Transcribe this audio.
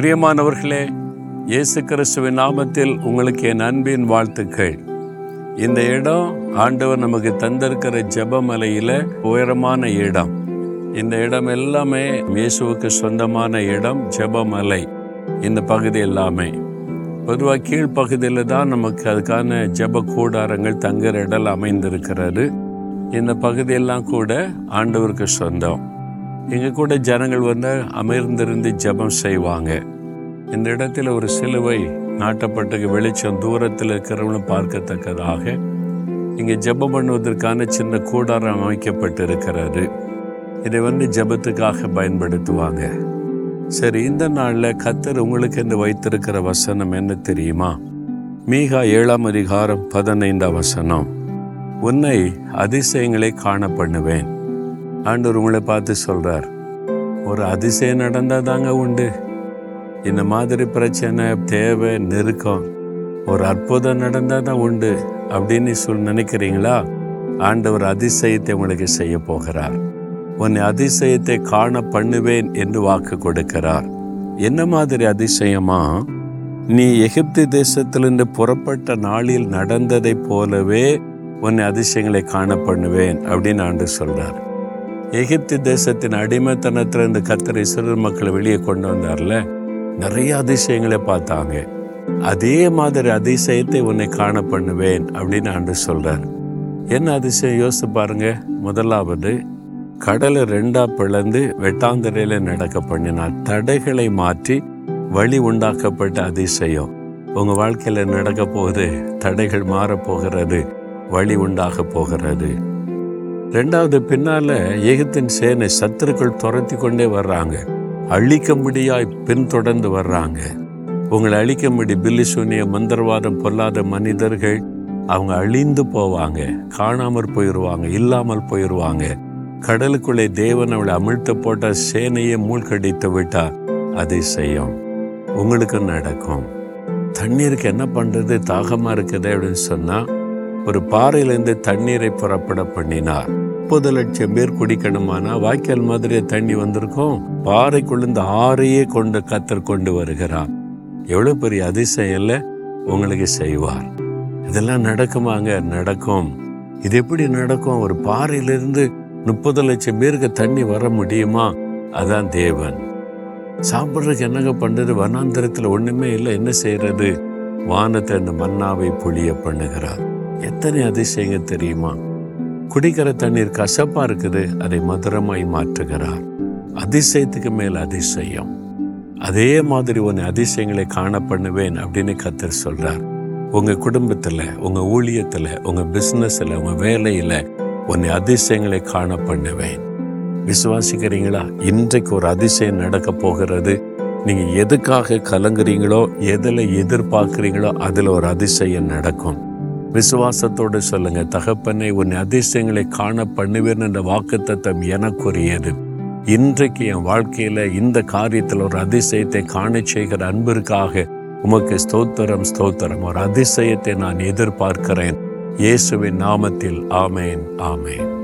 பிரியமானவர்களே இயேசு கிறிஸ்துவின் நாமத்தில் உங்களுக்கு என் அன்பின் வாழ்த்துக்கள். இந்த இடம் ஆண்டவர் நமக்கு தந்திருக்கிற ஜபமலையில் உயரமான இடம். இந்த இடம் எல்லாமே இயேசுவுக்கு சொந்தமான இடம் ஜெபமலை. இந்த பகுதி எல்லாமே. பொதுவாக கீழ்ப்பகுதியில் தான் நமக்கு அதுக்கான ஜெப கூடாரங்கள் தங்குற இடம் அமைந்திருக்கிறது. இந்த பகுதியெல்லாம் கூட ஆண்டவருக்கு சொந்தம். எங்கள் கூட ஜனங்கள் வந்து அமர்ந்திருந்து ஜெபம் செய்வாங்க. இந்த இடத்துல ஒரு சிலுவை நாட்டப்பட்ட வெளிச்சம் தூரத்தில் இருக்கிறவங்களும் பார்க்கத்தக்கதாக இங்கே ஜெபம் பண்ணுவதற்கான சின்ன கூடாரம் அமைக்கப்பட்டிருக்கிறது. இதை வந்து ஜெபத்துக்காக பயன்படுத்துவாங்க. சரி இந்த நாளில் கத்தர் உங்களுக்கு என்று வைத்திருக்கிற வசனம் என்ன தெரியுமா? மீகா ஏழாம் அதிகாரம் பதினைந்தாம் வசனம். உன்னை அதிசயங்களை காண பண்ணுவேன். ஆண்டவர் உங்களை பார்த்து சொல்கிறார் ஒரு அதிசயம் நடந்தால் தாங்க உண்டு. இந்த மாதிரி பிரச்சனை தேவை நெருக்கம் ஒரு அற்புதம் நடந்தால் தான் உண்டு அப்படின்னு சொல் நினைக்கிறீங்களா? ஆண்டவர் அதிசயத்தை உங்களுக்கு செய்ய போகிறார். உன்னை அதிசயத்தை காண பண்ணுவேன் என்று வாக்கு கொடுக்கிறார். என்ன மாதிரி அதிசயமா? நீ எகிப்து தேசத்திலிருந்து புறப்பட்ட நாளில் நடந்ததைப் போலவே உன்னை அதிசயங்களை காண பண்ணுவேன் அப்படின்னு ஆண்டு சொல்றார். எகிப்து தேசத்தின் அடிமைத்தனத்திலிருந்து கத்தர் இஸ்ரேல் மக்களை வெளியே கொண்டு வந்தார்ல? நிறைய அதிசயங்களை பார்த்தாங்க. அதே மாதிரி அதிசயத்தை உன்னை காண பண்ணுவேன் அப்படின்னு ஆண்டு சொல்றார். என்ன அதிசயம்? யோசித்து பாருங்க. முதலாவது கடலை ரெண்டா பிளந்து வெட்டாந்தரையில நடக்க பண்ணினார் தடைகளை மாற்றி வழி உண்டாக்கப்பட்ட அதிசயம். உங்க வாழ்க்கையில நடக்க போகுது. தடைகள் மாறப் போகிறது. வழி உண்டாக போகிறது. ரெண்டாவது பின்னால எகிப்தின் சேனை சத்துருக்கள் துரத்தி கொண்டே வர்றாங்க. அழிக்கும்படியாய் பின்தொடர்ந்து வர்றாங்க. உங்களை அழிக்கும்படி பில்லி சூனிய மந்திரவாதம் பொல்லாத மனிதர்கள் அவங்க அழிந்து போவாங்க. காணாமற் போயிடுவாங்க இல்லாமல் போயிடுவாங்க கடலுக்குள்ளே தேவன் அவளை அமிழ்த்த போட்ட சேனையை மூழ்கடித்து விட்டார் செய்யும் உங்களுக்கு நடக்கும். தண்ணீருக்கு என்ன பண்ணுறது தாகமாக இருக்குது அப்படின்னு சொன்னால் ஒரு பாறையிலேருந்து தண்ணீரை புறப்பட பண்ணினார். முப்பது லட்சம் பேர் குடிக்கணுமானா? வாய்க்கால் மாதிரி தண்ணி வந்திருக்கும். பாறைக்குள்ளிருந்து ஆறையே கொண்டு கத்தர் கொண்டு வருகிறார். எவ்வளவு பெரிய அதிசயம் இல்லை? உங்களுக்கு செய்வார். இதெல்லாம் நடக்குமாங்க? நடக்கும். இது எப்படி நடக்கும்? ஒரு பாறையிலிருந்து முப்பது லட்சம் பேருக்கு தண்ணி வர முடியுமா? அதான் தேவன். சாப்பிட்றதுக்கு என்னங்க பண்றது? வனாந்திரத்துல ஒண்ணுமே இல்லை. என்ன செய்யறது வானத்தை அந்த மன்னாவை புளிய பண்ணுகிறார். எத்தனை அதிசயங்க தெரியுமா? குடிக்கிற தண்ணீர் கசப்பா இருக்குது அதை மதுரமாய் மாற்றுகிறார். அதிசயத்துக்கு மேல் அதிசயம். அதே மாதிரி உன்னை அதிசயங்களை காண பண்ணுவேன் அப்படின்னு கத்தர் சொல்றார். உங்க குடும்பத்துல உங்க ஊழியத்துல உங்க பிசினஸ்ல உங்க வேலையில உன்னை அதிசயங்களை காண பண்ணுவேன் விசுவாசிக்கிறீங்களா? இன்றைக்கு ஒரு அதிசயம் நடக்க போகிறது. நீங்க எதுக்காக கலங்குறீங்களோ எதில் எதிர்பார்க்குறீங்களோ அதுல ஒரு அதிசயம் நடக்கும். விசுவாசத்தோடு சொல்லுங்க தகப்பனை உன் அதிசயங்களை காண பண்ணுவேன் என்ற வாக்குத்தத்தம் எனக்குரியது. இன்றைக்கு என் வாழ்க்கையில இந்த காரியத்தில் ஒரு அதிசயத்தை காண செய்கிற அன்பிற்காக உமக்கு ஸ்தோத்திரம் ஸ்தோத்திரம். ஒரு அதிசயத்தை நான் எதிர்பார்க்கிறேன். இயேசுவின் நாமத்தில் ஆமேன் ஆமேன்.